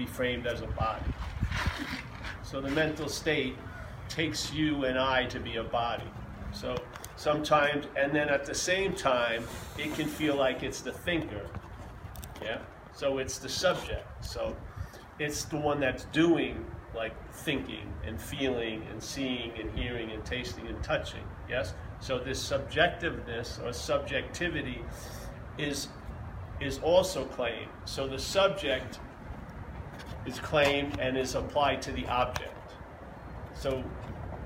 be framed as a body. So the mental state takes you and I to be a body. So sometimes, and then at the same time, it can feel like it's the thinker. Yeah? So it's the subject. So it's the one that's doing like thinking and feeling and seeing and hearing and tasting and touching. Yes? So this subjectiveness or subjectivity is is also claimed. So the subject is claimed and is applied to the object. So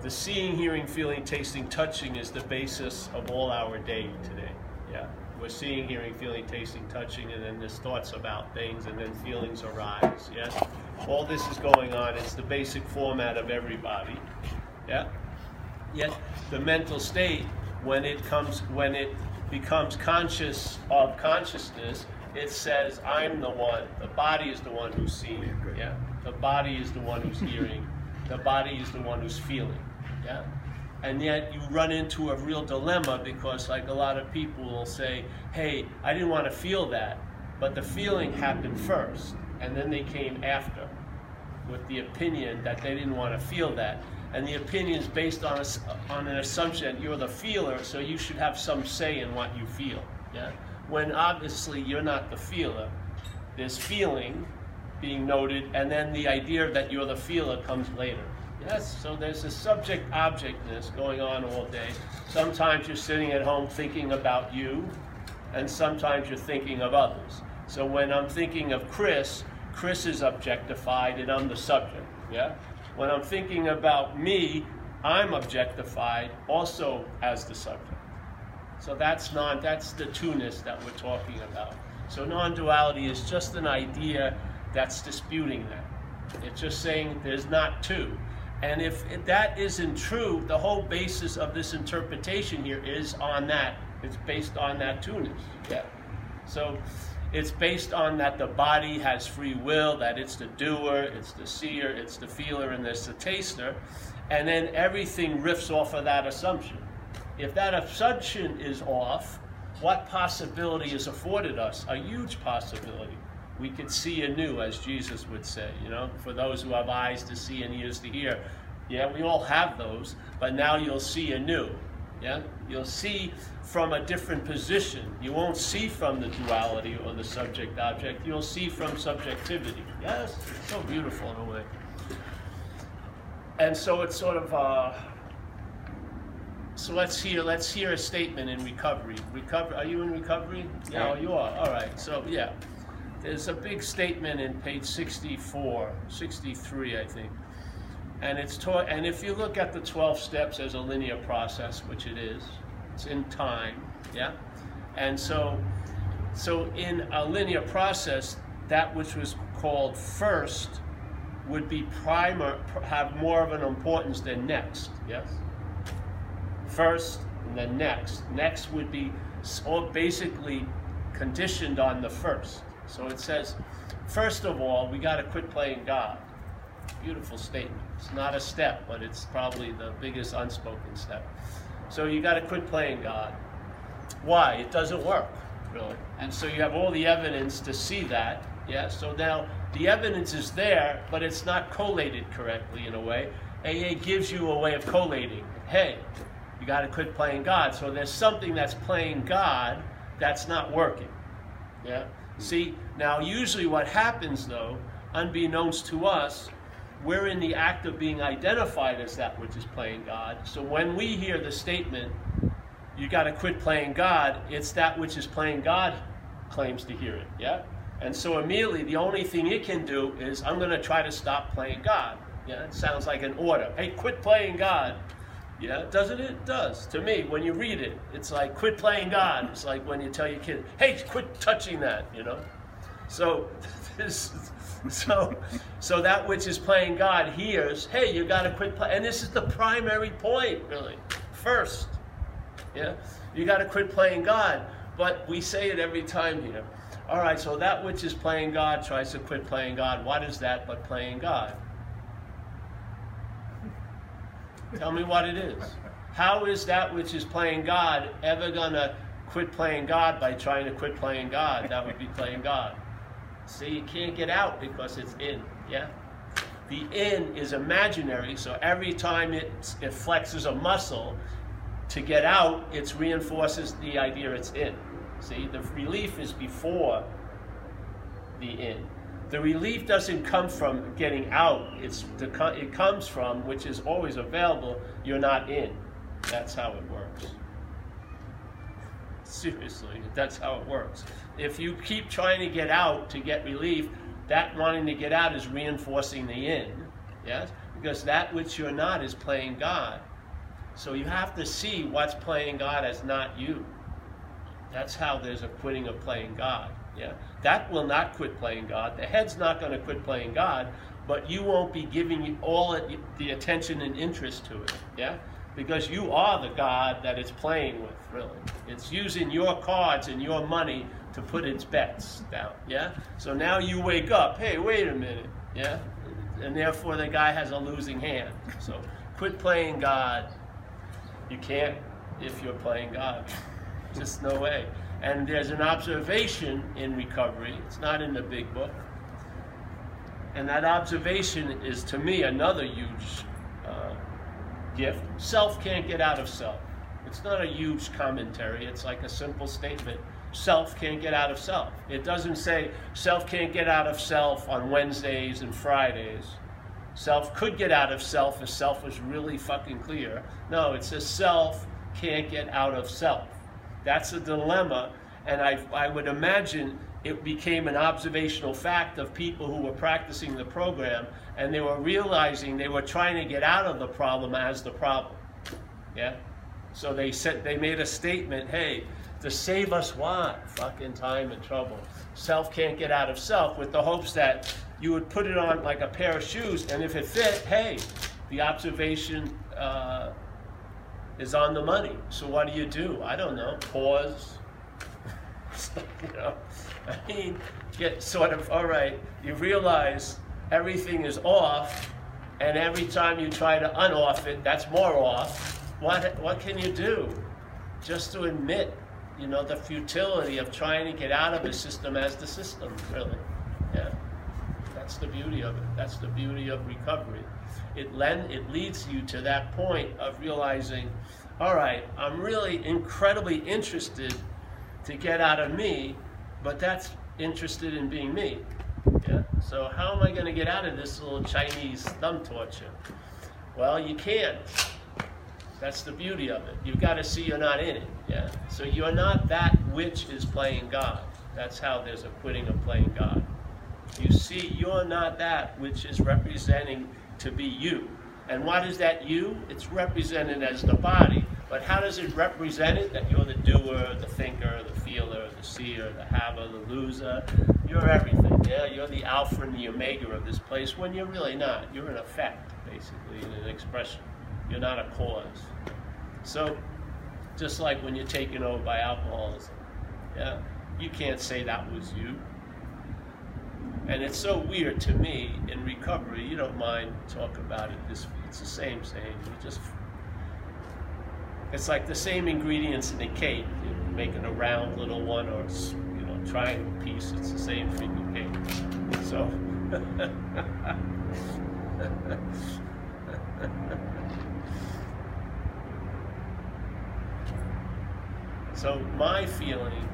the seeing, hearing, feeling, tasting, touching is the basis of all our day today. Yeah. We're seeing, hearing, feeling, tasting, touching, and then there's thoughts about things, and then feelings arise. Yes? All this is going on. It's the basic format of everybody. Yeah? Yet the mental state, when it comes, when it becomes conscious of consciousness, it says, I'm the one. The body is the one who's seeing. Yeah. The body is the one who's hearing. The body is the one who's feeling. Yeah. And yet you run into a real dilemma because like a lot of people will say, hey, I didn't want to feel that, but the feeling happened first, and then they came after with the opinion that they didn't want to feel that. And the opinion is based on, a, on an assumption that you're the feeler, so you should have some say in what you feel. Yeah? When obviously you're not the feeler. There's feeling being noted, and then the idea that you're the feeler comes later. Yes, so there's a subject objectness going on all day. Sometimes you're sitting at home thinking about you, and sometimes you're thinking of others. So when I'm thinking of Chris, Chris is objectified and I'm the subject. Yeah? When I'm thinking about me, I'm objectified also as the subject. So that's non that's the two-ness that we're talking about. So non-duality is just an idea that's disputing that. It's just saying there's not two. And if that isn't true, the whole basis of this interpretation here is on that. It's based on that two-ness. Yeah. So it's based on that the body has free will, that it's the doer, it's the seer, it's the feeler, and it's the taster. And then everything riffs off of that assumption. If that assumption is off, what possibility is afforded us? A huge possibility. We could see anew, as Jesus would say, you know, for those who have eyes to see and ears to hear. Yeah, we all have those, but now you'll see anew. Yeah? You'll see from a different position. You won't see from the duality or the subject object. You'll see from subjectivity. Yes? It's so beautiful in a way. And so it's sort of uh, so let's hear let's hear a statement in recovery. Recover are you in recovery? Yeah, oh, you are. All right. So yeah. There's a big statement in page 64, 63, I think. And it's taught, and if you look at the 12 steps as a linear process, which it is, it's in time, yeah? And so, so in a linear process, that which was called first would be primer, have more of an importance than next, yes? First and then next. Next would be all basically conditioned on the first. So it says, first of all, we got to quit playing God. Beautiful statement. It's not a step, but it's probably the biggest unspoken step. So you got to quit playing God. Why? It doesn't work, really. And so you have all the evidence to see that. Yeah. So now the evidence is there, but it's not collated correctly in a way. AA gives you a way of collating. Hey, you got to quit playing God. So there's something that's playing God that's not working. Yeah. See, now usually what happens though, unbeknownst to us, we're in the act of being identified as that which is playing God. So when we hear the statement, you got to quit playing God, it's that which is playing God claims to hear it. Yeah? And so immediately the only thing it can do is, I'm going to try to stop playing God. Yeah, it sounds like an order. Hey, quit playing God. Yeah, doesn't it? It does. To me, when you read it, it's like, quit playing God. It's like when you tell your kid, hey, quit touching that, you know? So, this, so, so that which is playing God hears, hey, you got to quit playing. And this is the primary point, really. First, yeah, you got to quit playing God. But we say it every time here. All right, so that which is playing God tries to quit playing God. What is that but playing God? Tell me what it is. How is that which is playing God ever going to quit playing God by trying to quit playing God? That would be playing God. See, you can't get out because it's in. Yeah? The in is imaginary, so every time it, it flexes a muscle to get out, it reinforces the idea it's in. See, the relief is before the in. The relief doesn't come from getting out. It's the, it comes from, which is always available, you're not in. That's how it works. Seriously, that's how it works. If you keep trying to get out to get relief, that wanting to get out is reinforcing the in. Yes? Because that which you're not is playing God. So you have to see what's playing God as not you. That's how there's a quitting of playing God. Yeah, that will not quit playing God. The head's not going to quit playing God, but you won't be giving all the attention and interest to it. Yeah, because you are the God that it's playing with. Really, it's using your cards and your money to put its bets down. Yeah, so now you wake up. Hey, wait a minute. Yeah, and therefore the guy has a losing hand. So quit playing God. You can't if you're playing God. Just no way. And there's an observation in recovery, it's not in the big book. And that observation is, to me, another huge uh, gift. Self can't get out of self. It's not a huge commentary, it's like a simple statement. Self can't get out of self. It doesn't say self can't get out of self on Wednesdays and Fridays. Self could get out of self if self was really fucking clear. No, it says self can't get out of self. That's a dilemma, and I, I would imagine it became an observational fact of people who were practicing the program, and they were realizing they were trying to get out of the problem as the problem. Yeah? So they said they made a statement, hey, to save us what? Fucking time and trouble. Self can't get out of self with the hopes that you would put it on like a pair of shoes, and if it fit, hey, the observation uh, is on the money. So what do you do? I don't know. Pause. you know, I mean, get sort of all right. You realize everything is off, and every time you try to unoff it, that's more off. What what can you do? Just to admit, you know, the futility of trying to get out of a system as the system. Really, yeah. That's the beauty of it. That's the beauty of recovery it, lend, it leads you to that point of realizing, all right, I'm really incredibly interested to get out of me, but that's interested in being me. Yeah? So how am I going to get out of this little Chinese thumb torture? Well, you can't. That's the beauty of it. You've got to see you're not in it. Yeah. So you're not that which is playing God. That's how there's a quitting of playing God. You see, you're not that which is representing to be you. And what is that you? It's represented as the body. But how does it represent it? That you're the doer, the thinker, the feeler, the seer, the haver, the loser. You're everything. Yeah, you're the alpha and the omega of this place when you're really not. You're an effect, basically, an expression. You're not a cause. So, just like when you're taken over by alcoholism, yeah, you can't say that was you. And it's so weird to me in recovery, you don't mind talk about it this it's the same same. You just it's like the same ingredients in a cake. You're making a round little one or you know, triangle piece, it's the same freaking cake. So So my feeling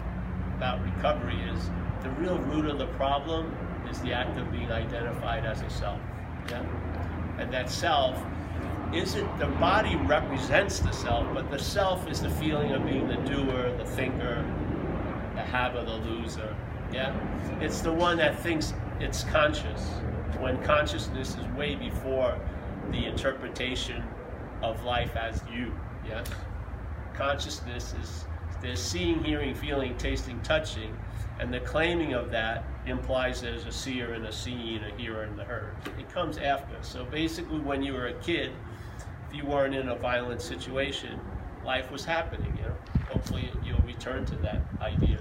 about recovery is the real root of the problem is the act of being identified as a self. Yeah? And that self isn't, the body represents the self, but the self is the feeling of being the doer, the thinker, the haver, the loser. Yeah? It's the one that thinks it's conscious, when consciousness is way before the interpretation of life as you. Yes? Consciousness is there's seeing, hearing, feeling, tasting, touching, and the claiming of that implies there's a seer and a seen, a hearer and the heard. It comes after. So basically, when you were a kid, if you weren't in a violent situation, life was happening. You know, hopefully you'll return to that idea.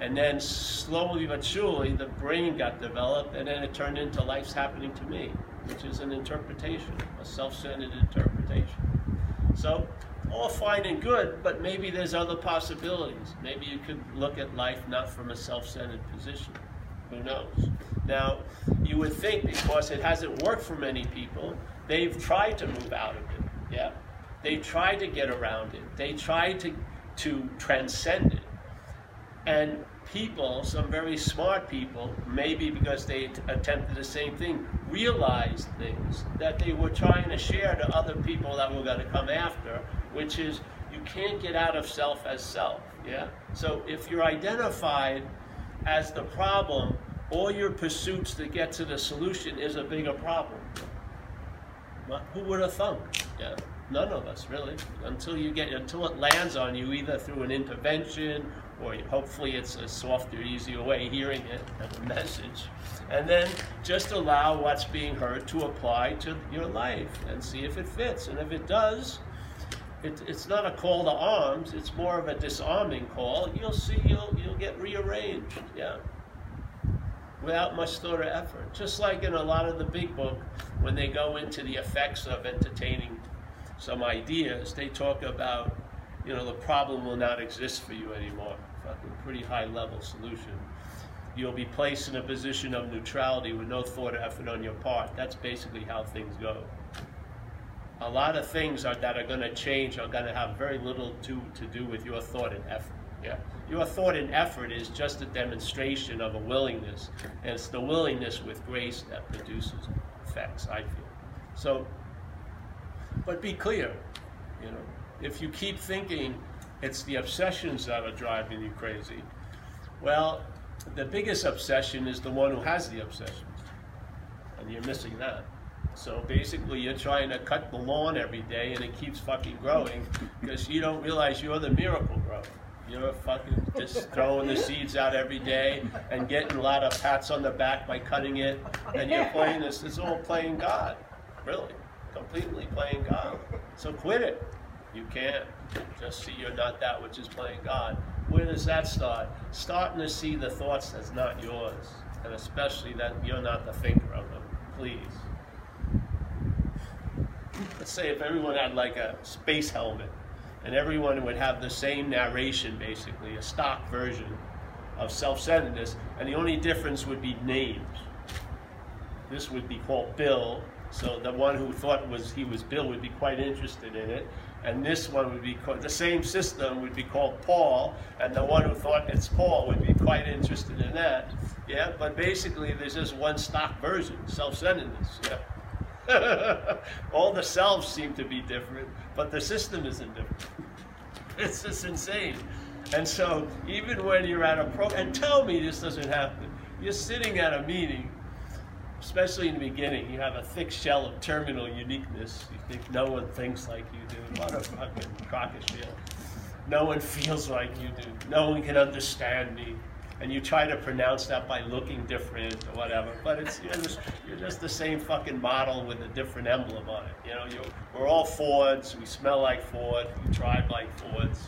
And then slowly but surely, the brain got developed, and then it turned into life's happening to me, which is an interpretation, a self-centered interpretation. So all fine and good, but maybe there's other possibilities. Maybe you could look at life not from a self-centered position. Who knows? Now, you would think because it hasn't worked for many people, they've tried to move out of it. Yeah? They tried to get around it. They tried to, to transcend it. And people, some very smart people, maybe because they attempted the same thing, realized things that they were trying to share to other people that were going to come after, which is you can't get out of self as self. Yeah? So if you're identified as the problem, all your pursuits to get to the solution is a bigger problem. Who would have thunk? Yeah. None of us really. Until you get until it lands on you either through an intervention or hopefully it's a softer, easier way hearing it as a message. And then just allow what's being heard to apply to your life and see if it fits. And if it does, it, it's not a call to arms, it's more of a disarming call. You'll see you'll, you'll get rearranged, yeah. Without much thought or effort. Just like in a lot of the big book, when they go into the effects of entertaining some ideas, they talk about, you know, the problem will not exist for you anymore. Fucking pretty high level solution. You'll be placed in a position of neutrality with no thought or effort on your part. That's basically how things go. A lot of things are, that are going to change are going to have very little to, to do with your thought and effort. Yeah. Your thought and effort is just a demonstration of a willingness, and it's the willingness with grace that produces effects, I feel. So but be clear, you know, if you keep thinking it's the obsessions that are driving you crazy, well, the biggest obsession is the one who has the obsession, and you're missing that. So basically, you're trying to cut the lawn every day, and it keeps fucking growing because you don't realize you're the Miracle-Gro. You're fucking just throwing the seeds out every day and getting a lot of pats on the back by cutting it, and you're playing this. It's all playing God, really completely playing God. So quit it. You can't. Just see you're not that which is playing God. Where does that start? Starting to see the thoughts that's not yours, and especially that you're not the thinker of them. Please. Let's say if everyone had like a space helmet, and everyone would have the same narration, basically, a stock version of self-centeredness, and the only difference would be names. This would be called Bill, so the one who thought was he was Bill would be quite interested in it, and this one would be called, the same system would be called Paul, and the one who thought it's Paul would be quite interested in that. Yeah, but basically there's just one stock version, self-centeredness. Yeah. All the selves seem to be different, but the system isn't different. It's just insane. And so even when you're at a pro, and tell me this doesn't happen. You're sitting at a meeting especially in the beginning, you have a thick shell of terminal uniqueness. You think no one thinks like you do. What a fucking crocodile. No one feels like you do. No one can understand me. And you try to pronounce that by looking different or whatever, but it's you're just, you're just the same fucking model with a different emblem on it. You know, you we're all Fords. We smell like Ford. We drive like Fords.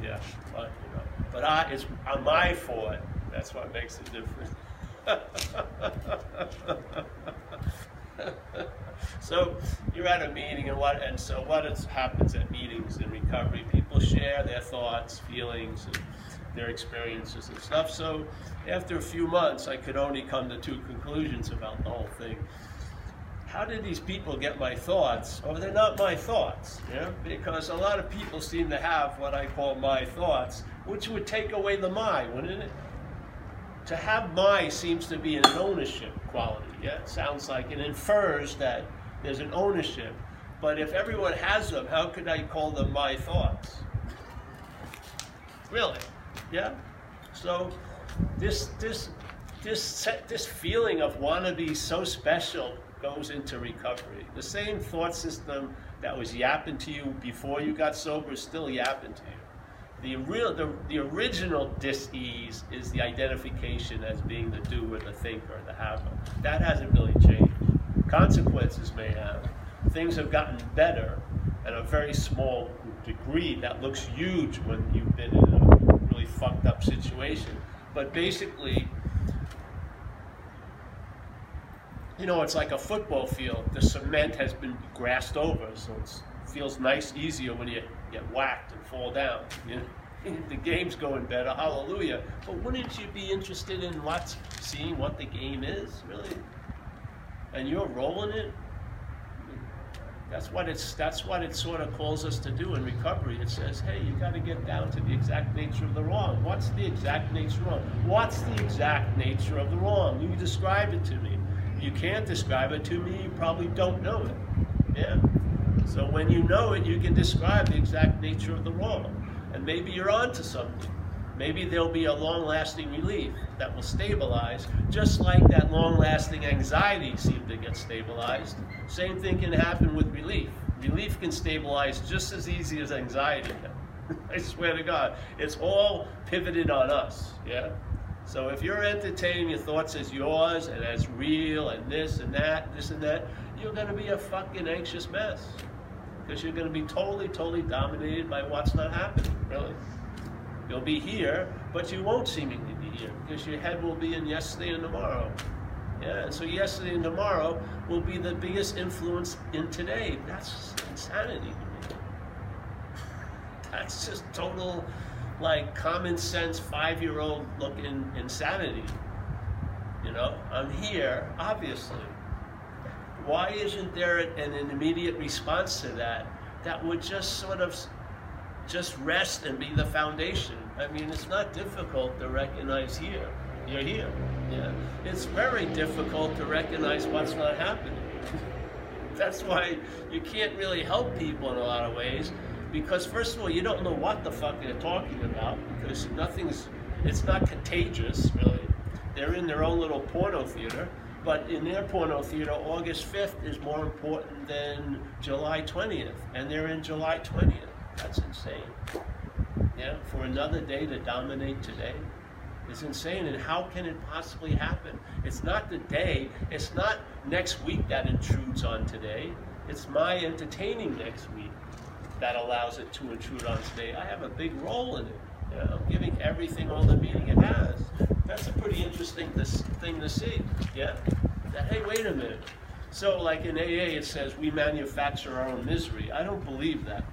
Yeah, but you know, but I, it's on my Ford. That's what makes it different. so you're at a meeting, and what? And so what is, happens at meetings in recovery? People share their thoughts, feelings, and their experiences and stuff. So after a few months, I could only come to two conclusions about the whole thing. How did these people get my thoughts? Oh, they're not my thoughts, yeah? Because a lot of people seem to have what I call my thoughts, which would take away the my, wouldn't it? to have my seems to be an ownership quality. Yeah, it sounds like it infers that there's an ownership. But if everyone has them, how could I call them my thoughts? Really? Yeah. So this this this this feeling of want to be so special goes into recovery. The same thought system that was yapping to you before you got sober is still yapping to you. The real, the, the original dis-ease is the identification as being the doer, the thinker, the haver. That hasn't really changed. Consequences may have. Things have gotten better at a very small degree. That looks huge when you've been in a fucked up situation. But basically, you know, it's like a football field. The cement has been grassed over, so it feels nice, easier when you get whacked and fall down. You know? the game's going better, hallelujah. But wouldn't you be interested in what's seeing what the game is, really? And you're rolling it? That's what it's that's what it sort of calls us to do in recovery. It says, hey, you got to get down to the exact nature of the wrong. What's the exact nature of the wrong? What's the exact nature of the wrong? You describe it to me. You can't describe it to me, you probably don't know it. Yeah. So when you know it, you can describe the exact nature of the wrong. And maybe you're onto something. Maybe there'll be a long-lasting relief that will stabilize, just like that long-lasting anxiety seemed to get stabilized. Same thing can happen with relief. Relief can stabilize just as easy as anxiety can. I swear to God, it's all pivoted on us, yeah? So if you're entertaining your thoughts as yours and as real and this and that, this and that, you're going to be a fucking anxious mess. Because you're going to be totally, totally dominated by what's not happening, really. You'll be here, but you won't seemingly be here because your head will be in yesterday and tomorrow. Yeah, so yesterday and tomorrow will be the biggest influence in today. That's insanity to me. That's just total, like, common sense, five year old looking insanity. You know, I'm here, obviously. Why isn't there an immediate response to that that would just sort of just rest and be the foundation. I mean, it's not difficult to recognize here. You're here. Yeah. It's very difficult to recognize what's not happening. That's why you can't really help people in a lot of ways because first of all, you don't know what the fuck they're talking about because nothing's, it's not contagious really. They're in their own little porno theater, but in their porno theater, August 5th is more important than July 20th, and they're in July 20th. That's insane. Yeah, for another day to dominate today is insane. And how can it possibly happen? It's not the day, it's not next week that intrudes on today. It's my entertaining next week that allows it to intrude on today. I have a big role in it. Yeah, I'm giving everything all the meaning it has. That's a pretty interesting thing to see. Yeah? That, hey, wait a minute. So, like in AA, it says we manufacture our own misery. I don't believe that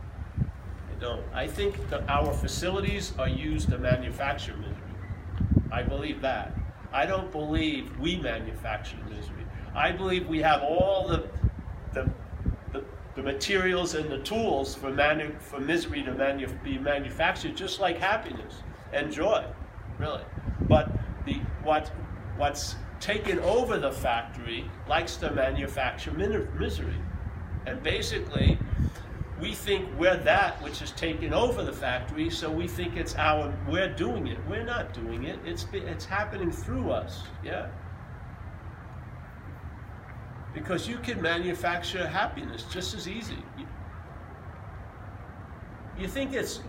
don't. I think that our facilities are used to manufacture misery. I believe that. I don't believe we manufacture misery. I believe we have all the, the, the, the materials and the tools for, manu- for misery to manu- be manufactured just like happiness and joy, really. But the, what, what's taken over the factory likes to manufacture misery. And basically, we think we're that which has taken over the factory, so we think it's our, we're doing it. We're not doing it. It's, it's happening through us, yeah? Because you can manufacture happiness just as easy. You, you think it's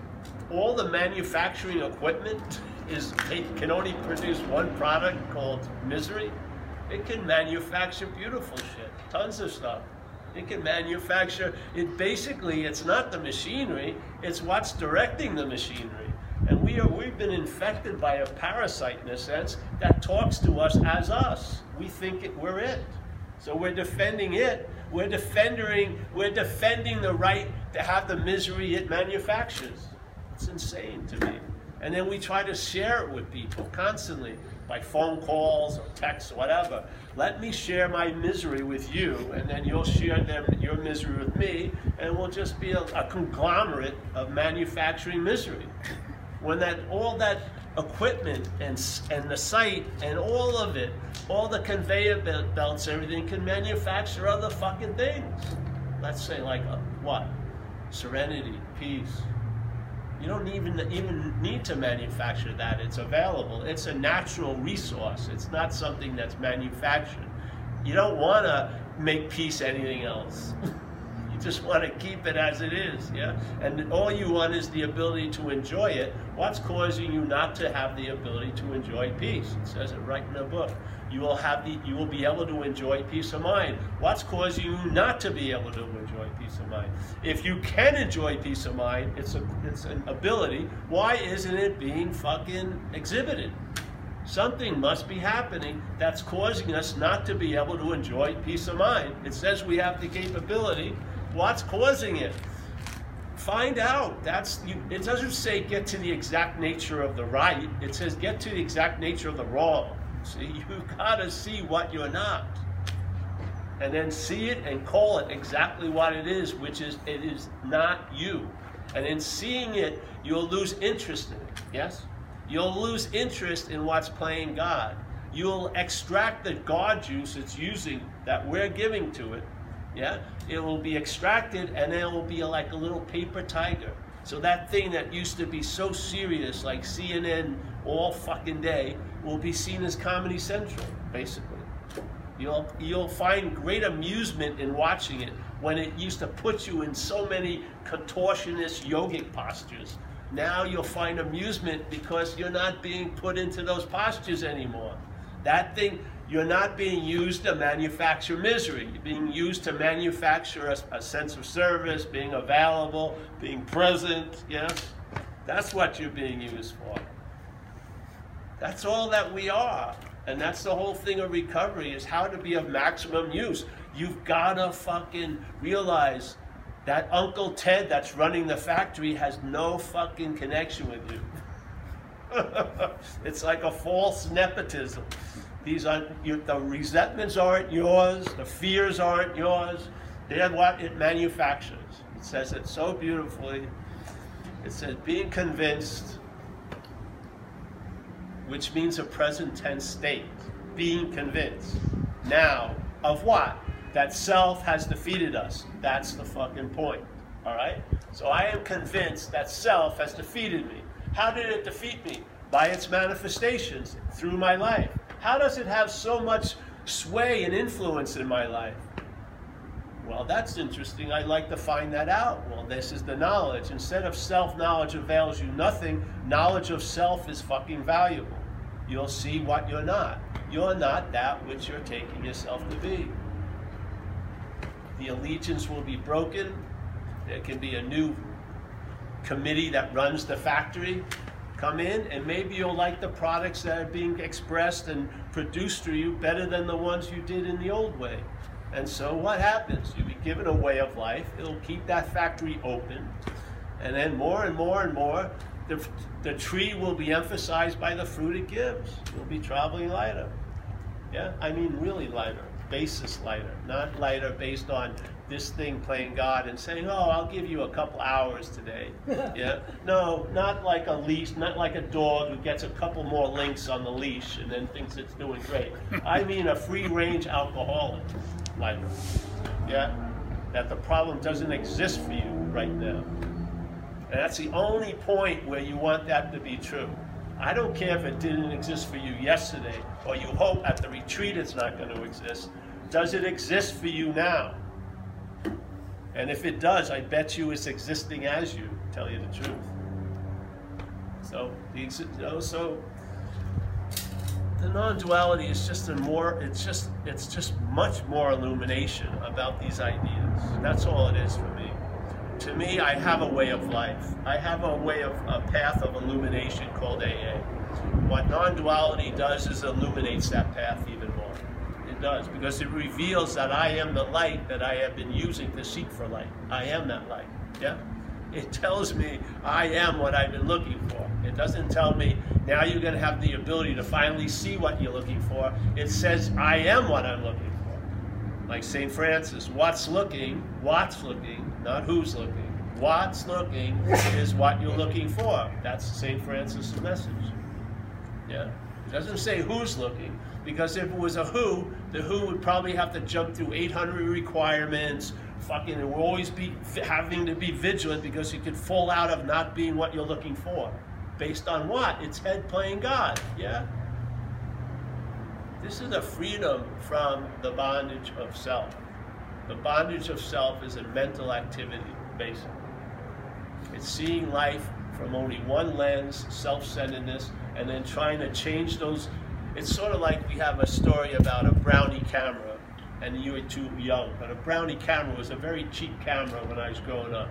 all the manufacturing equipment is it can only produce one product called misery? It can manufacture beautiful shit, tons of stuff. It can manufacture, it basically, it's not the machinery, it's what's directing the machinery. And we are, we've been infected by a parasite in a sense that talks to us as us. We think it, we're it. So we're defending it. We're defending, we're defending the right to have the misery it manufactures. It's insane to me. And then we try to share it with people constantly by phone calls or texts or whatever. Let me share my misery with you, and then you'll share them, your misery with me, and we'll just be a, a conglomerate of manufacturing misery. When that all that equipment and and the site and all of it, all the conveyor belts, everything can manufacture other fucking things. Let's say like a, what? Serenity, peace, you don't even even need to manufacture that. It's available. It's a natural resource. It's not something that's manufactured. You don't want to make peace anything else. just want to keep it as it is, yeah? And all you want is the ability to enjoy it. What's causing you not to have the ability to enjoy peace? It says it right in the book you will have the you will be able to enjoy peace of mind. What's causing you not to be able to enjoy peace of mind? If you can enjoy peace of mind, it's a it's an ability. Why isn't it being fucking exhibited? Something must be happening that's causing us not to be able to enjoy peace of mind. It says we have the capability. What's causing it? find out. That's you, it doesn't say get to the exact nature of the right. It says get to the exact nature of the wrong. See, you've gotta see what you're not. And then see it and call it exactly what it is, which is it is not you. And in seeing it, you'll lose interest in it. Yes? You'll lose interest in what's playing God. You'll extract the God juice it's using that we're giving to it. Yeah? It will be extracted and it will be like a little paper tiger. So that thing that used to be so serious, like CNN all fucking day, will be seen as Comedy Central, basically. You'll, you'll find great amusement in watching it when it used to put you in so many contortionist yogic postures. Now you'll find amusement because you're not being put into those postures anymore. That thing, you're not being used to manufacture misery. You're being used to manufacture a, a sense of service, being available, being present, yes? That's what you're being used for. That's all that we are. And that's the whole thing of recovery is how to be of maximum use. You've got to fucking realize that Uncle Ted that's running the factory has no fucking connection with you. it's like a false nepotism. These are you, the resentments aren't yours, the fears aren't yours. They're what it manufactures. It says it so beautifully. It says being convinced which means a present tense state, being convinced. Now, of what? That self has defeated us. That's the fucking point. All right? So I am convinced that self has defeated me. How did it defeat me? By its manifestations through my life. How does it have so much sway and influence in my life? Well, that's interesting. I'd like to find that out. Well, this is the knowledge. Instead of self knowledge avails you nothing, knowledge of self is fucking valuable you'll see what you're not. You're not that which you're taking yourself to be. The allegiance will be broken. There can be a new committee that runs the factory come in, and maybe you'll like the products that are being expressed and produced through you better than the ones you did in the old way. And so what happens? You'll be given a way of life. It'll keep that factory open. And then more and more and more, the, the tree will be emphasized by the fruit it gives. You'll be traveling lighter. Yeah, I mean really lighter, basis lighter, not lighter based on this thing playing God and saying, "Oh, I'll give you a couple hours today." yeah, no, not like a leash, not like a dog who gets a couple more links on the leash and then thinks it's doing great. I mean a free-range alcoholic lighter. Yeah, that the problem doesn't exist for you right now. And that's the only point where you want that to be true. I don't care if it didn't exist for you yesterday, or you hope at the retreat it's not going to exist. Does it exist for you now? And if it does, I bet you it's existing as you, tell you the truth. So, the, so the non-duality is just a more, it's just, it's just much more illumination about these ideas. That's all it is for me to me, I have a way of life. I have a way of a path of illumination called AA. What non-duality does is illuminates that path even does because it reveals that I am the light that I have been using to seek for light. I am that light. Yeah. It tells me I am what I've been looking for. It doesn't tell me now you're going to have the ability to finally see what you're looking for. It says I am what I'm looking for. Like St. Francis, what's looking, what's looking, not who's looking. What's looking is what you're looking for. That's St. Francis' message. Yeah. It doesn't say who's looking, because if it was a who, the who would probably have to jump through 800 requirements, fucking, and we'll always be having to be vigilant because you could fall out of not being what you're looking for. Based on what? It's head playing God. Yeah? This is a freedom from the bondage of self. The bondage of self is a mental activity, basically. It's seeing life from only one lens, self-centeredness, and then trying to change those. It's sort of like we have a story about a brownie camera, and you were too young, but a brownie camera was a very cheap camera when I was growing up.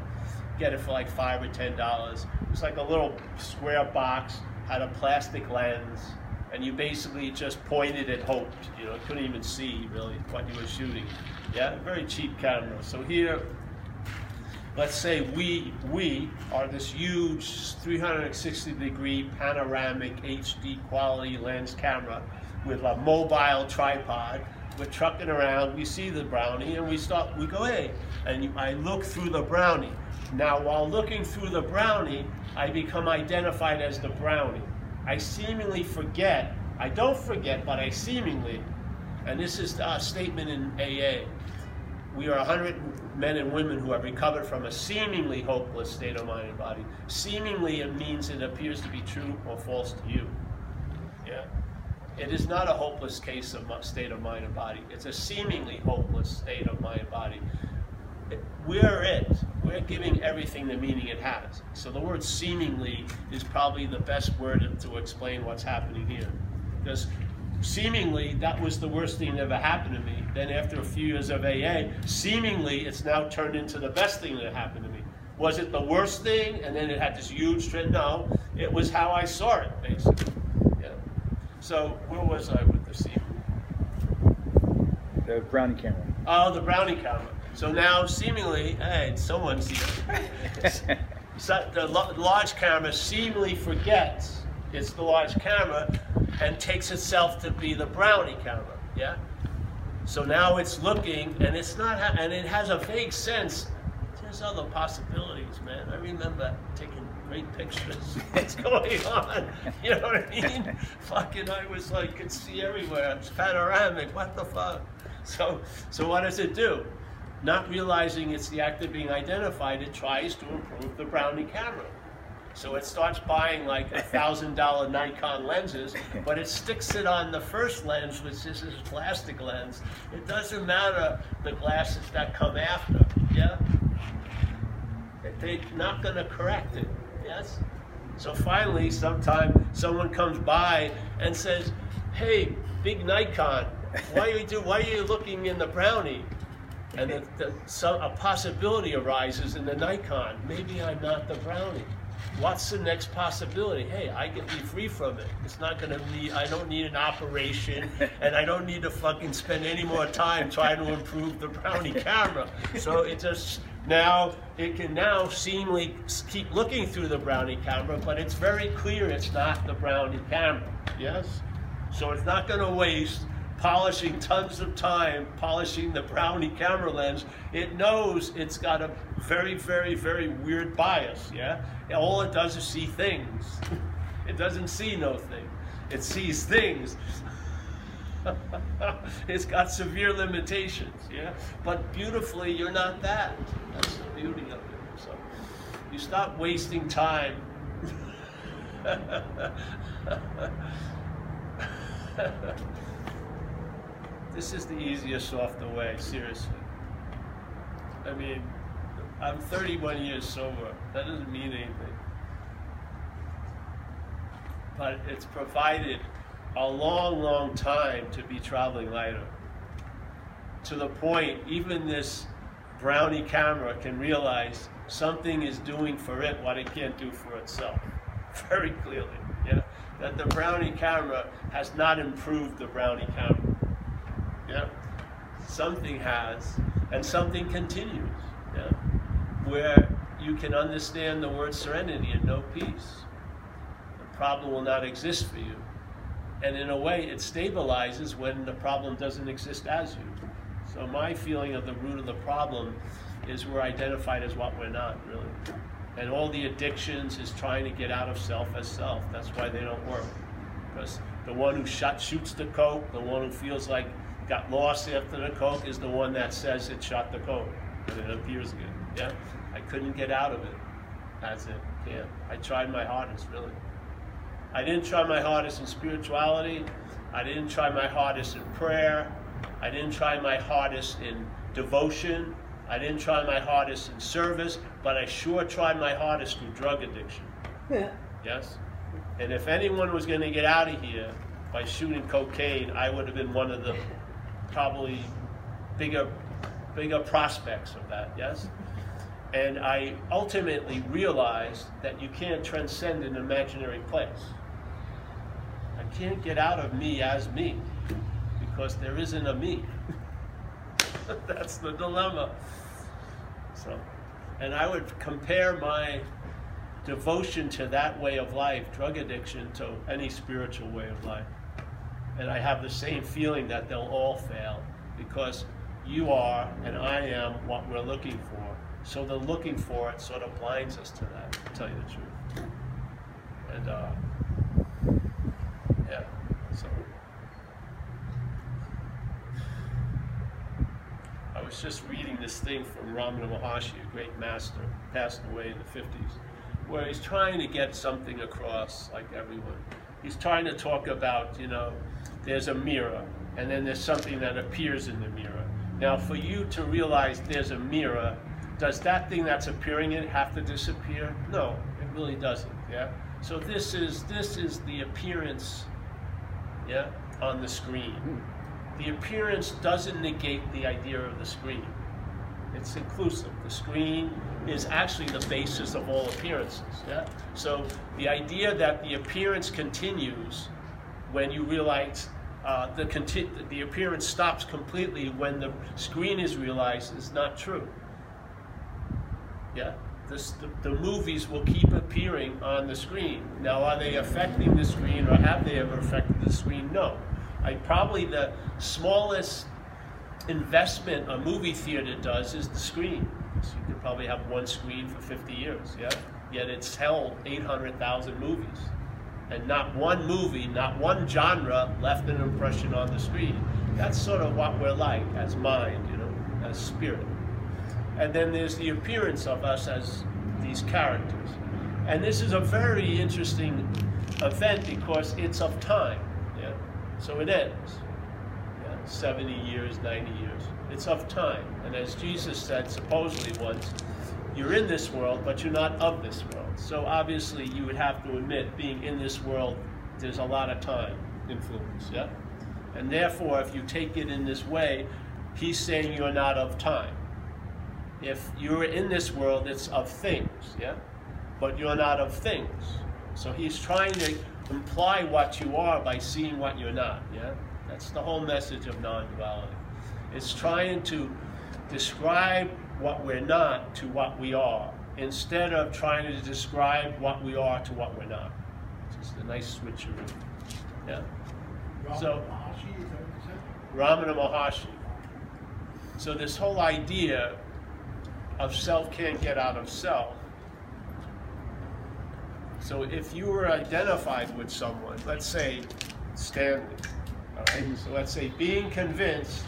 Get it for like five or ten dollars. It was like a little square box, had a plastic lens, and you basically just pointed and hoped. You know, couldn't even see really what you were shooting. Yeah, very cheap camera. So here, let's say we we are this huge 360 degree panoramic HD quality lens camera with a mobile tripod. We're trucking around, we see the brownie, and we stop. We go, hey, and you, I look through the brownie. Now, while looking through the brownie, I become identified as the brownie. I seemingly forget. I don't forget, but I seemingly, and this is a statement in AA. We are 100 men and women who have recovered from a seemingly hopeless state of mind and body. Seemingly, it means it appears to be true or false to you. Yeah. It is not a hopeless case of state of mind and body. It's a seemingly hopeless state of mind and body. We're it. We're giving everything the meaning it has. So the word seemingly is probably the best word to explain what's happening here. Because seemingly that was the worst thing that ever happened to me. Then after a few years of AA, seemingly it's now turned into the best thing that happened to me. Was it the worst thing and then it had this huge trend? No, it was how I saw it, basically. Yeah. So where was I with the seemingly? The brownie camera. Oh, the brownie camera. So now seemingly, hey, someone's here. so the large camera seemingly forgets it's the large camera and takes itself to be the brownie camera. Yeah. So now it's looking, and it's not, and it has a vague sense. There's other possibilities, man. I remember taking great pictures. What's going on? You know what I mean? Fucking, I was like, could see everywhere. It's panoramic. What the fuck? So, so what does it do? Not realizing it's the act of being identified, it tries to improve the brownie camera. So it starts buying like a thousand dollar Nikon lenses, but it sticks it on the first lens, which is this plastic lens. It doesn't matter the glasses that come after, yeah? They're not gonna correct it, yes? So finally, sometime someone comes by and says, hey, big Nikon, why are you, do, why are you looking in the brownie? And the, the, some, a possibility arises in the Nikon. Maybe I'm not the brownie what's the next possibility? Hey, I can be free from it. It's not going to be, I don't need an operation, and I don't need to fucking spend any more time trying to improve the brownie camera. So it just, now, it can now seemingly keep looking through the brownie camera, but it's very clear it's not the brownie camera, yes? So it's not going to waste polishing tons of time, polishing the Brownie camera lens, it knows it's got a very, very, very weird bias, yeah? All it does is see things. it doesn't see no thing. It sees things. it's got severe limitations, yeah? But beautifully, you're not that. That's the beauty of it. So you stop wasting time. this is the easiest off the way, seriously. I mean, I'm 31 years sober. That doesn't mean anything. But it's provided a long, long time to be traveling lighter. To the point, even this brownie camera can realize something is doing for it what it can't do for itself. Very clearly. Yeah? That the brownie camera has not improved the brownie camera. Yeah. Something has, and something continues. Yeah. Where you can understand the word serenity and no peace. The problem will not exist for you. And in a way, it stabilizes when the problem doesn't exist as you. So my feeling of the root of the problem is we're identified as what we're not, really. And all the addictions is trying to get out of self as self. That's why they don't work. Because the one who shot, shoots the coke, the one who feels like got lost after the coke is the one that says it shot the coke, and it appears again. Yeah, I couldn't get out of it. That's it. Yeah, I tried my hardest, really. I didn't try my hardest in spirituality. I didn't try my hardest in prayer. I didn't try my hardest in devotion. I didn't try my hardest in service, but I sure tried my hardest through drug addiction. Yeah. Yes? And if anyone was going to get out of here by shooting cocaine, I would have been one of them probably bigger, bigger prospects of that, yes? And I ultimately realized that you can't transcend an imaginary place. I can't get out of me as me because there isn't a me. That's the dilemma. So, And I would compare my devotion to that way of life, drug addiction, to any spiritual way of life. And I have the same feeling that they'll all fail because you are and I am what we're looking for. So the looking for it sort of blinds us to that, to tell you the truth. And uh, yeah, so. I was just reading this thing from Ramana Maharshi, a great master, passed away in the 50s, where he's trying to get something across, like everyone. He's trying to talk about, you know, there's a mirror, and then there's something that appears in the mirror. Now, for you to realize there's a mirror, does that thing that's appearing in it have to disappear? No, it really doesn't. Yeah. So this is this is the appearance, yeah, on the screen. The appearance doesn't negate the idea of the screen. It's inclusive. The screen is actually the basis of all appearances. Yeah. So the idea that the appearance continues when you realize uh, the, the appearance stops completely when the screen is realized is not true. Yeah, this, the, the movies will keep appearing on the screen. Now, are they affecting the screen or have they ever affected the screen? No. I probably the smallest investment a movie theater does is the screen. So you could probably have one screen for 50 years, yeah? Yet it's held 800,000 movies and not one movie, not one genre left an impression on the screen. That's sort of what we're like as mind, you know, as spirit. And then there's the appearance of us as these characters. And this is a very interesting event because it's of time. Yeah? So it ends. Yeah? 70 years, 90 years. It's of time. And as Jesus said supposedly once, you're in this world, but you're not of this world. So obviously, you would have to admit, being in this world, there's a lot of time influence, yeah? And therefore, if you take it in this way, he's saying you're not of time. If you're in this world, it's of things, yeah? But you're not of things. So he's trying to imply what you are by seeing what you're not, yeah? That's the whole message of non-duality. It's trying to describe what we're not to what we are instead of trying to describe what we are to what we're not. It's just a nice switcheroo. Yeah. So, Ramana Maharshi. So this whole idea of self can't get out of self. So if you were identified with someone, let's say Stanley, all right? So let's say being convinced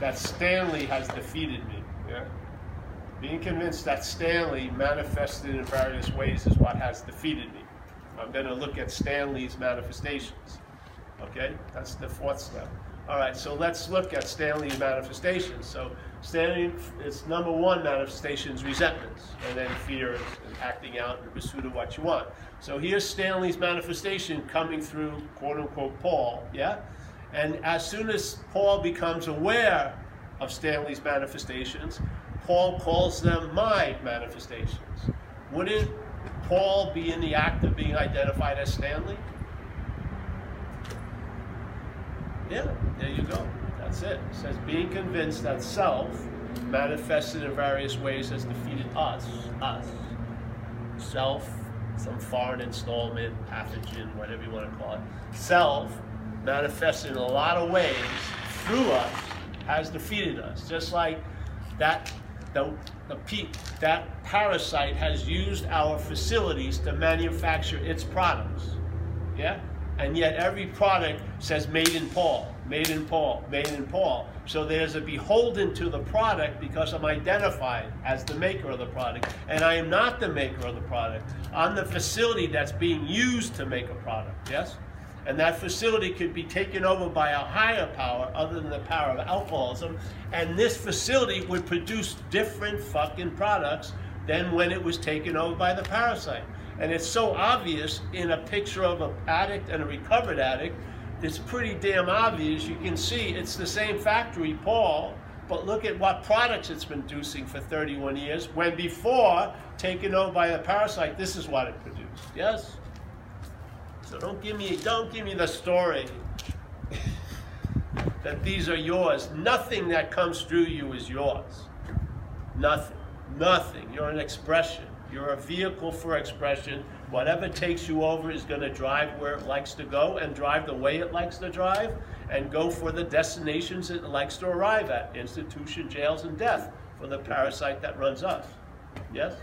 that Stanley has defeated me? Being convinced that Stanley manifested in various ways is what has defeated me. I'm going to look at Stanley's manifestations. Okay, that's the fourth step. All right, so let's look at Stanley's manifestations. So Stanley, its number one manifestation is resentments, and then fear and acting out in pursuit of what you want. So here's Stanley's manifestation coming through quote unquote Paul, yeah? And as soon as Paul becomes aware of Stanley's manifestations, Paul calls them my manifestations. Wouldn't Paul be in the act of being identified as Stanley? Yeah, there you go. That's it. It says, being convinced that self, manifested in various ways, has defeated us, us. Self, some foreign installment, pathogen, whatever you want to call it. Self, manifested in a lot of ways through us, has defeated us. Just like that the, the that parasite has used our facilities to manufacture its products. Yeah? And yet every product says made in Paul, made in Paul, made in Paul. So there's a beholden to the product because I'm identified as the maker of the product. And I am not the maker of the product. I'm the facility that's being used to make a product. Yes? And that facility could be taken over by a higher power other than the power of alcoholism, and this facility would produce different fucking products than when it was taken over by the parasite. And it's so obvious in a picture of an addict and a recovered addict, it's pretty damn obvious. You can see it's the same factory, Paul, but look at what products it's been producing for 31 years, when before taken over by the parasite, this is what it produced. Yes? So don't give me, don't give me the story that these are yours. Nothing that comes through you is yours. Nothing. Nothing. You're an expression. You're a vehicle for expression. Whatever takes you over is going to drive where it likes to go and drive the way it likes to drive and go for the destinations it likes to arrive at institution, jails, and death for the parasite that runs us. Yes?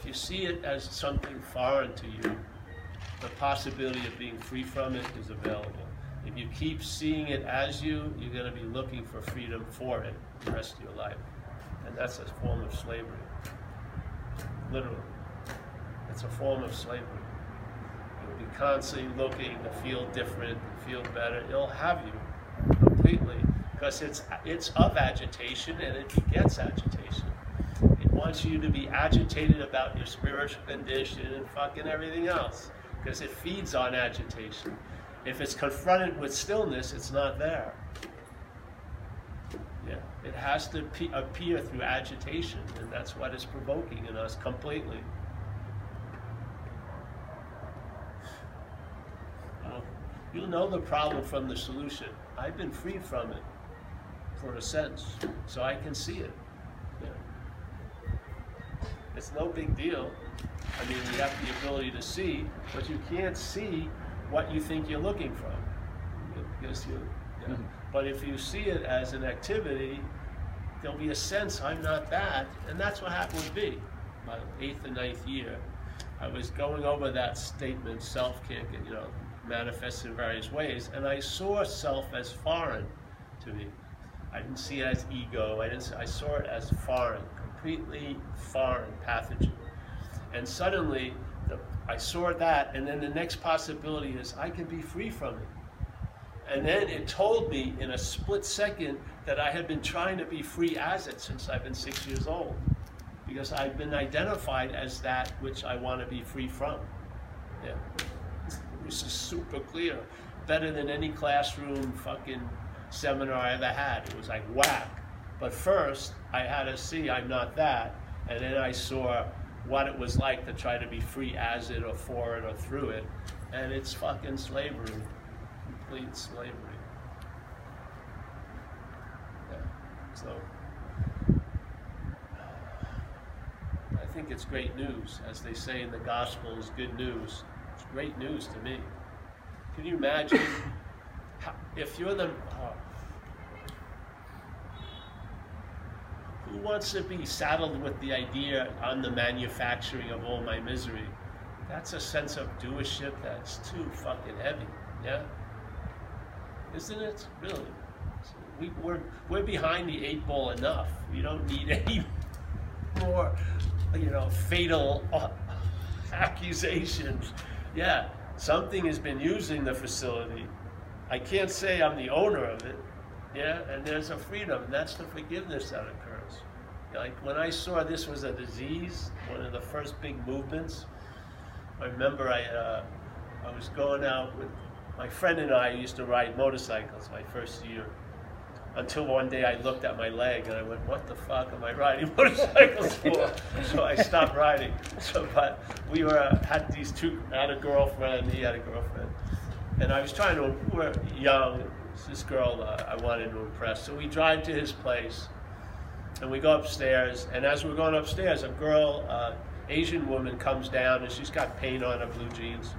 If you see it as something foreign to you, the possibility of being free from it is available. If you keep seeing it as you, you're going to be looking for freedom for it the rest of your life. And that's a form of slavery. Literally. It's a form of slavery. You'll be constantly looking to feel different, feel better. It'll have you completely because it's, it's of agitation and it begets agitation. Wants you to be agitated about your spiritual condition and fucking everything else because it feeds on agitation. If it's confronted with stillness, it's not there. Yeah, it has to appear through agitation, and that's what it's provoking in us completely. you'll know the problem from the solution. I've been free from it, for a sense, so I can see it. It's no big deal. I mean, you have the ability to see, but you can't see what you think you're looking from. Because you, yeah. mm-hmm. But if you see it as an activity, there'll be a sense I'm not that, and that's what happened with me. My eighth and ninth year, I was going over that statement, self can't get, you know, manifest in various ways, and I saw self as foreign to me. I didn't see it as ego. I didn't. I saw it as foreign, completely foreign pathogen. And suddenly, the, I saw that, and then the next possibility is I can be free from it. And then it told me in a split second that I had been trying to be free as it since I've been six years old. Because I've been identified as that which I want to be free from. Yeah. This is super clear. Better than any classroom fucking seminar I ever had. It was like whack. But first, I had to see I'm not that. And then I saw what it was like to try to be free as it or for it or through it. And it's fucking slavery, complete slavery. Yeah. So I think it's great news. As they say in the gospel is good news. It's great news to me. Can you imagine how, if you're the uh, wants to be saddled with the idea on the manufacturing of all my misery? That's a sense of doership that's too fucking heavy, yeah? Isn't it? Really? We, we're, we're behind the eight ball enough. We don't need any more, you know, fatal uh, accusations. Yeah, something has been using the facility. I can't say I'm the owner of it. Yeah, and there's a freedom. and That's the forgiveness that occurs. Like when I saw this was a disease, one of the first big movements, I remember I, uh, I was going out with my friend and I used to ride motorcycles my first year. Until one day I looked at my leg and I went, what the fuck am I riding motorcycles for? so I stopped riding. So, but we were, uh, had these two, I had a girlfriend, he had a girlfriend. And I was trying to, we were young, this girl uh, I wanted to impress. So we drive to his place and we go upstairs. And as we're going upstairs, a girl, uh, Asian woman, comes down and she's got paint on her blue jeans.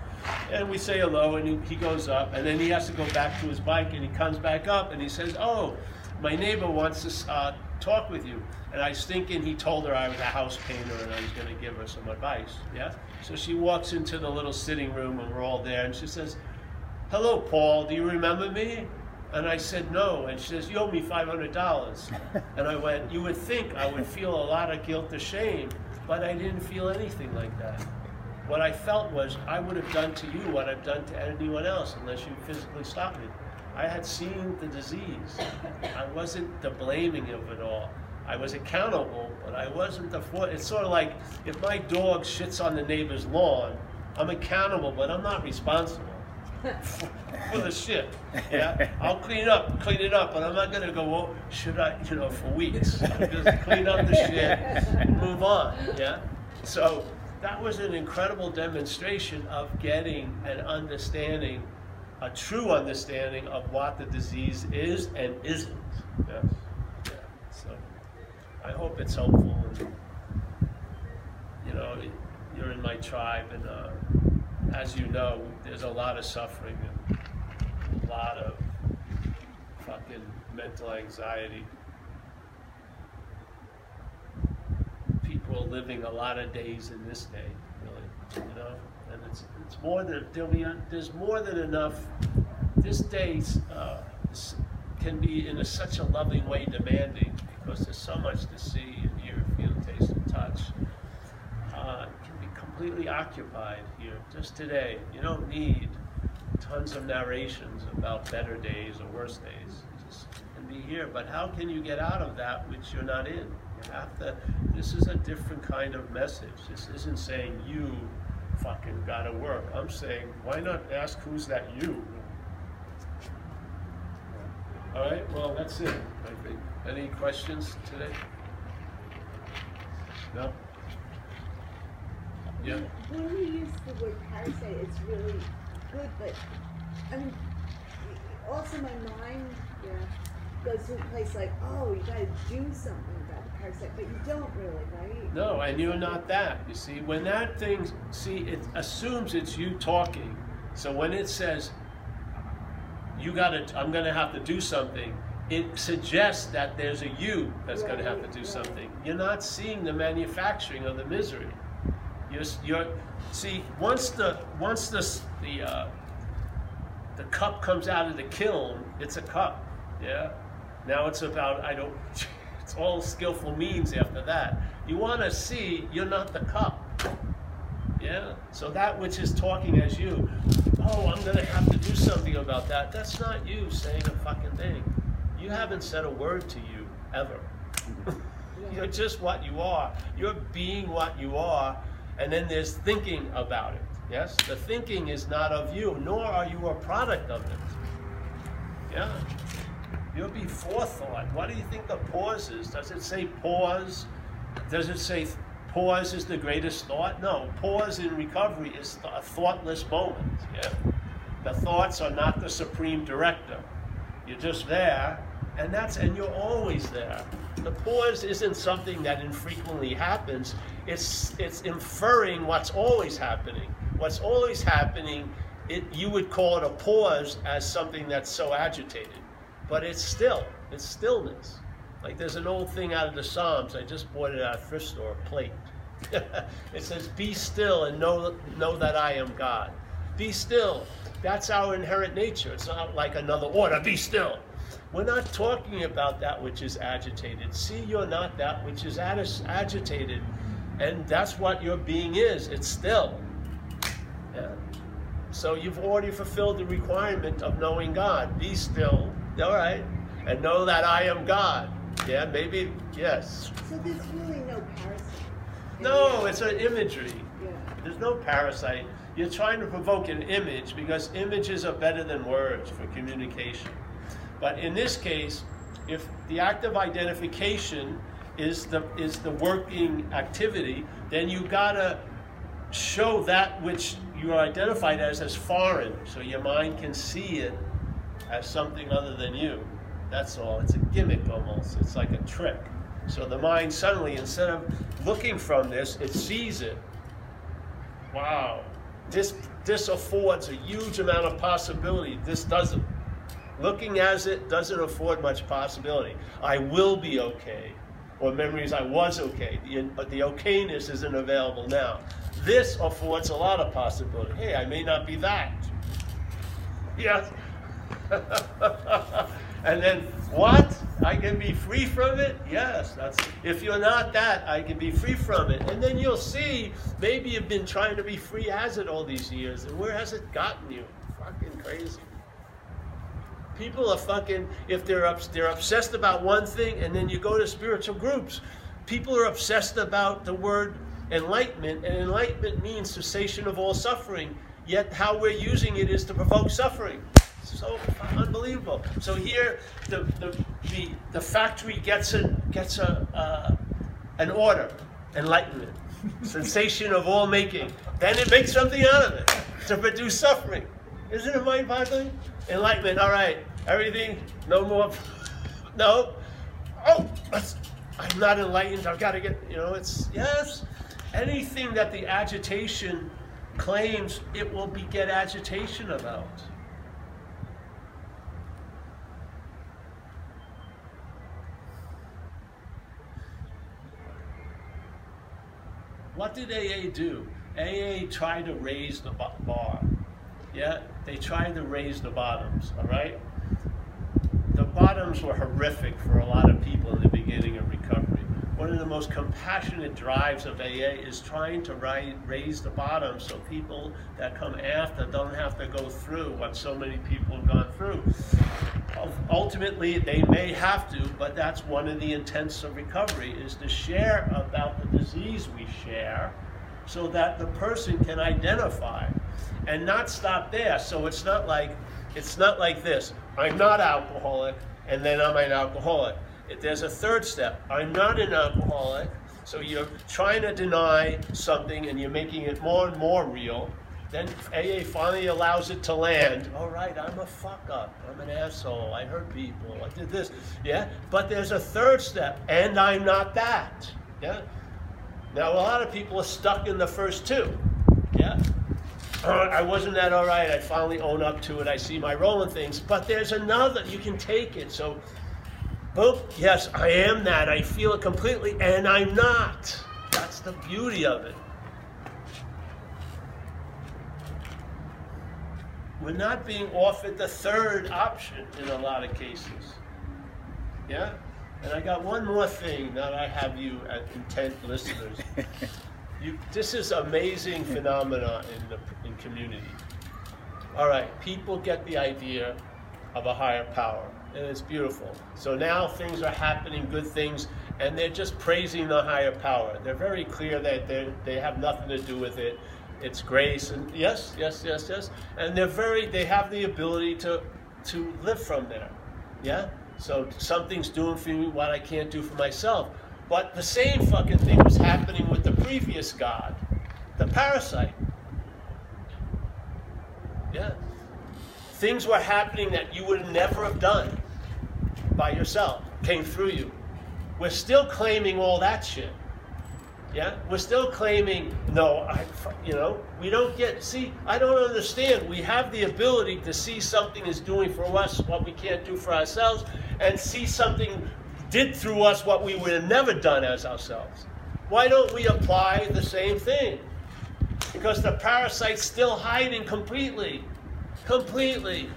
And we say hello, and he, he goes up, and then he has to go back to his bike, and he comes back up, and he says, "Oh, my neighbor wants to uh, talk with you." And I was thinking he told her I was a house painter and I was going to give her some advice. Yeah. So she walks into the little sitting room, and we're all there, and she says, "Hello, Paul. Do you remember me?" And I said, no. And she says, you owe me $500. and I went, you would think I would feel a lot of guilt or shame, but I didn't feel anything like that. What I felt was I would have done to you what I've done to anyone else unless you physically stopped me. I had seen the disease. I wasn't the blaming of it all. I was accountable, but I wasn't the for It's sort of like if my dog shits on the neighbor's lawn, I'm accountable, but I'm not responsible for the shit. Yeah, I'll clean up, clean it up, but I'm not gonna go. Well, should I, you know, for weeks? Just clean up the shit and move on. Yeah. So that was an incredible demonstration of getting and understanding a true understanding of what the disease is and isn't. Yeah. yeah. So I hope it's helpful. And, you know, you're in my tribe, and uh, as you know, there's a lot of suffering and a lot of fucking mental anxiety. People are living a lot of days in this day, really, you know, and it's it's more than there'll be there's more than enough. This day uh, can be in a, such a loving way demanding because there's so much to see and hear, feel, taste, and touch. Completely occupied here just today. You don't need tons of narrations about better days or worse days. Just can be here. But how can you get out of that which you're not in? You have to. This is a different kind of message. This isn't saying you fucking gotta work. I'm saying, why not ask who's that you? All right, well, that's it, I think. Any questions today? No? Yeah? When we use the word parasite, it's really good, but I mean, also my mind yeah, goes to a place like, oh, you gotta do something about the parasite, but you don't really, right? No, and you're not that. You see, when that thing, see, it assumes it's you talking. So when it says, you gotta, I'm gonna have to do something, it suggests that there's a you that's right, gonna have to do right. something. You're not seeing the manufacturing of the misery. You're, you're see, once the, once the, the, uh, the cup comes out of the kiln, it's a cup, yeah? Now it's about, I don't, it's all skillful means after that. You want to see you're not the cup. Yeah? So that which is talking as you, oh, I'm going to have to do something about that. That's not you saying a fucking thing. You haven't said a word to you ever. you're just what you are. You're being what you are, and then there's thinking about it. Yes? The thinking is not of you, nor are you a product of it. Yeah? You'll be forethought. What do you think the pause is? Does it say pause? Does it say pause is the greatest thought? No. Pause in recovery is a thoughtless moment. Yeah? The thoughts are not the supreme director. You're just there, and that's and you're always there. The pause isn't something that infrequently happens. It's it's inferring what's always happening what's always happening, it, you would call it a pause as something that's so agitated. But it's still, it's stillness. Like there's an old thing out of the Psalms, I just bought it at a thrift store, plate. it says, Be still and know, know that I am God. Be still. That's our inherent nature. It's not like another order, be still. We're not talking about that which is agitated. See, you're not that which is agitated. And that's what your being is. It's still. Yeah. So you've already fulfilled the requirement of knowing God. Be still, all right, and know that I am God. Yeah, maybe, yes. So there's really no parasite? No, it's an imagery. Yeah. There's no parasite. You're trying to provoke an image because images are better than words for communication. But in this case, if the act of identification is the is the working activity, then you gotta show that which you are identified as as foreign, so your mind can see it as something other than you. That's all. It's a gimmick almost. It's like a trick. So the mind suddenly, instead of looking from this, it sees it. Wow. This this affords a huge amount of possibility. This doesn't. Looking as it doesn't afford much possibility. I will be okay. Or memories I was okay. But uh, the okayness isn't available now. This affords a lot of possibility. Hey, I may not be that. Yes. and then what? I can be free from it? Yes. That's if you're not that, I can be free from it. And then you'll see maybe you've been trying to be free as it all these years. And where has it gotten you? Fucking crazy. People are fucking if they're up, they're obsessed about one thing and then you go to spiritual groups. People are obsessed about the word enlightenment, and enlightenment means cessation of all suffering. Yet how we're using it is to provoke suffering. So unbelievable. So here, the the the, the factory gets a gets a uh, an order, enlightenment, sensation of all making. Then it makes something out of it to produce suffering. Isn't it mind-boggling? Enlightenment. All right, everything. No more. No. Oh, I'm not enlightened. I've got to get. You know, it's yes. Anything that the agitation claims, it will beget agitation about. What did AA do? AA tried to raise the bar. Yeah, they tried to raise the bottoms, all right? Bottoms were horrific for a lot of people in the beginning of recovery. One of the most compassionate drives of AA is trying to raise the bottom so people that come after don't have to go through what so many people have gone through. Ultimately, they may have to, but that's one of the intents of recovery is to share about the disease we share so that the person can identify and not stop there. So it's not like it's not like this. I'm not alcoholic, and then I'm an alcoholic. If there's a third step. I'm not an alcoholic. So you're trying to deny something and you're making it more and more real. Then AA finally allows it to land. All right, I'm a fuck up. I'm an asshole. I hurt people. I did this. Yeah? But there's a third step, and I'm not that. Yeah? Now, a lot of people are stuck in the first two. Yeah? Uh, I wasn't that all right. I finally own up to it. I see my role in things. But there's another. You can take it. So, boom, yes, I am that. I feel it completely, and I'm not. That's the beauty of it. We're not being offered the third option in a lot of cases. Yeah? And I got one more thing that I have you at intent listeners. you, this is amazing phenomena in the community. All right, people get the idea of a higher power, and it's beautiful. So now things are happening, good things, and they're just praising the higher power. They're very clear that they have nothing to do with it. It's grace, and yes, yes, yes, yes, and they're very. They have the ability to to live from there. Yeah. So something's doing for me what I can't do for myself. But the same fucking thing was happening with the previous God, the parasite. Yeah. Things were happening that you would never have done by yourself, came through you. We're still claiming all that shit. Yeah, we're still claiming, no, I, you know, we don't get, see, I don't understand. We have the ability to see something is doing for us what we can't do for ourselves and see something did through us what we would have never done as ourselves. Why don't we apply the same thing? Because the parasite's still hiding completely. Completely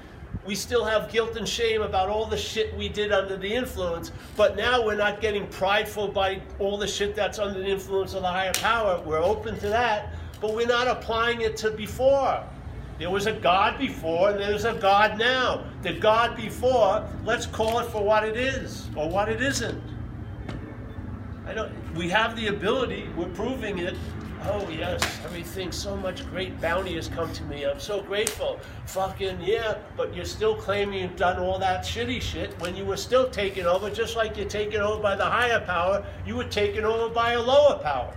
we still have guilt and shame about all the shit we did under the influence, but now we're not getting prideful by all the shit that's under the influence of the higher power. We're open to that, but we're not applying it to before. There was a God before, and there's a God now. The God before, let's call it for what it is or what it isn't. I don't. We have the ability. We're proving it Oh, yes, everything, so much great bounty has come to me. I'm so grateful. Fucking, yeah, but you're still claiming you've done all that shitty shit when you were still taken over, just like you're taken over by the higher power, you were taken over by a lower power.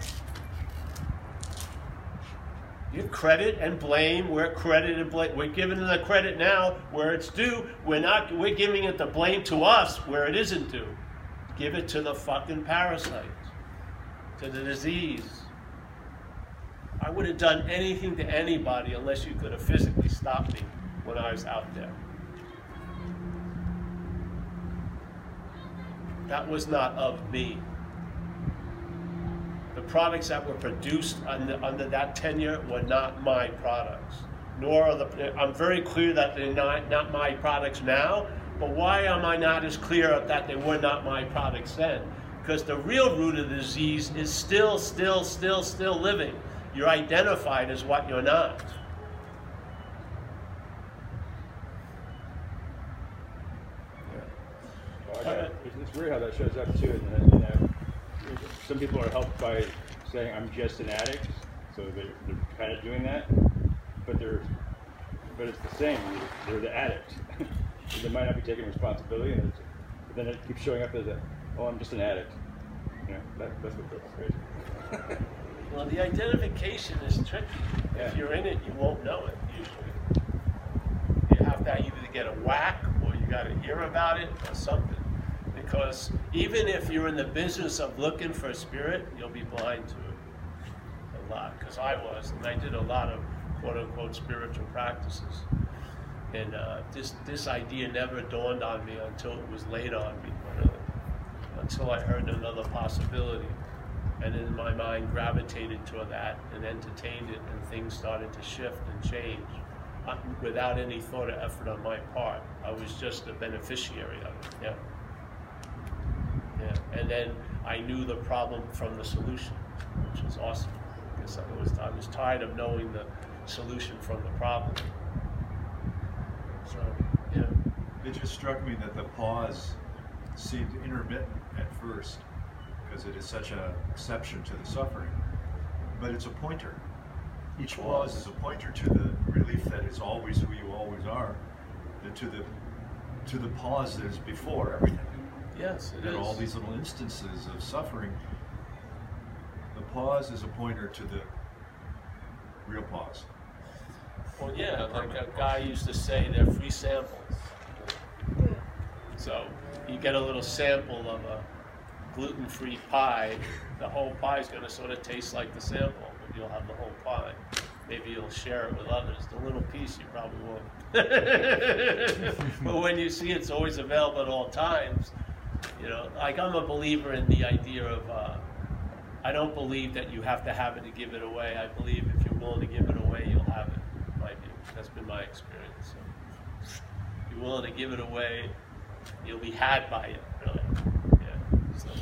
You credit and blame We're credit and blame. We're giving the credit now where it's due. We're not. We're giving it the blame to us where it isn't due. Give it to the fucking parasite, to the disease I would have done anything to anybody unless you could have physically stopped me when I was out there. That was not of me. The products that were produced under, under that tenure were not my products. Nor are the, I'm very clear that they're not, not my products now, but why am I not as clear that they were not my products then? Because the real root of the disease is still, still, still, still living. You're identified as what you're not. Well, it's weird how that shows up too. In the, you know, some people are helped by saying I'm just an addict, so they're, they're kind of doing that, but they're but it's the same. They're the addict. they might not be taking responsibility, and but then it keeps showing up as a oh I'm just an addict. You know, that, that's what drives crazy. Well, the identification is tricky. Yeah. If you're in it, you won't know it usually. You have to either get a whack or you got to hear about it or something. Because even if you're in the business of looking for a spirit, you'll be blind to it a lot. Because I was, and I did a lot of quote unquote spiritual practices. And uh, this this idea never dawned on me until it was laid on me, really. until I heard another possibility, and then my mind gravitated toward that and entertained it, and things started to shift and change uh, without any thought or effort on my part. I was just a beneficiary of it. Yeah. Yeah. And then I knew the problem from the solution, which was awesome because I was I was tired of knowing the solution from the problem. So, yeah. It just struck me that the pause seemed intermittent at first because it is such an exception to the suffering, but it's a pointer. Each pause is a pointer to the relief that is always who you always are, and to the to the pause that is before everything. Yes, it There are all these little instances of suffering. The pause is a pointer to the real pause. Well, yeah, like a guy used to say, they're free samples. So you get a little sample of a gluten-free pie, the whole pie is going to sort of taste like the sample, but you'll have the whole pie. Maybe you'll share it with others. The little piece you probably won't. but when you see it's always available at all times, you know, like I'm a believer in the idea of. Uh, I don't believe that you have to have it to give it away. I believe if you're willing to give it away, you'll have it. My view. That's been my experience. So, if you're willing to give it away, you'll be had by it. Really. Yeah.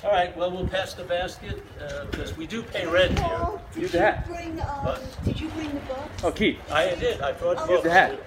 So, all right. Well, we'll pass the basket uh, because we do pay rent here. Paul, Use did the hat. you bring, um, did you bring the books? Oh, Keith. I did. I brought Oh, books. the hat.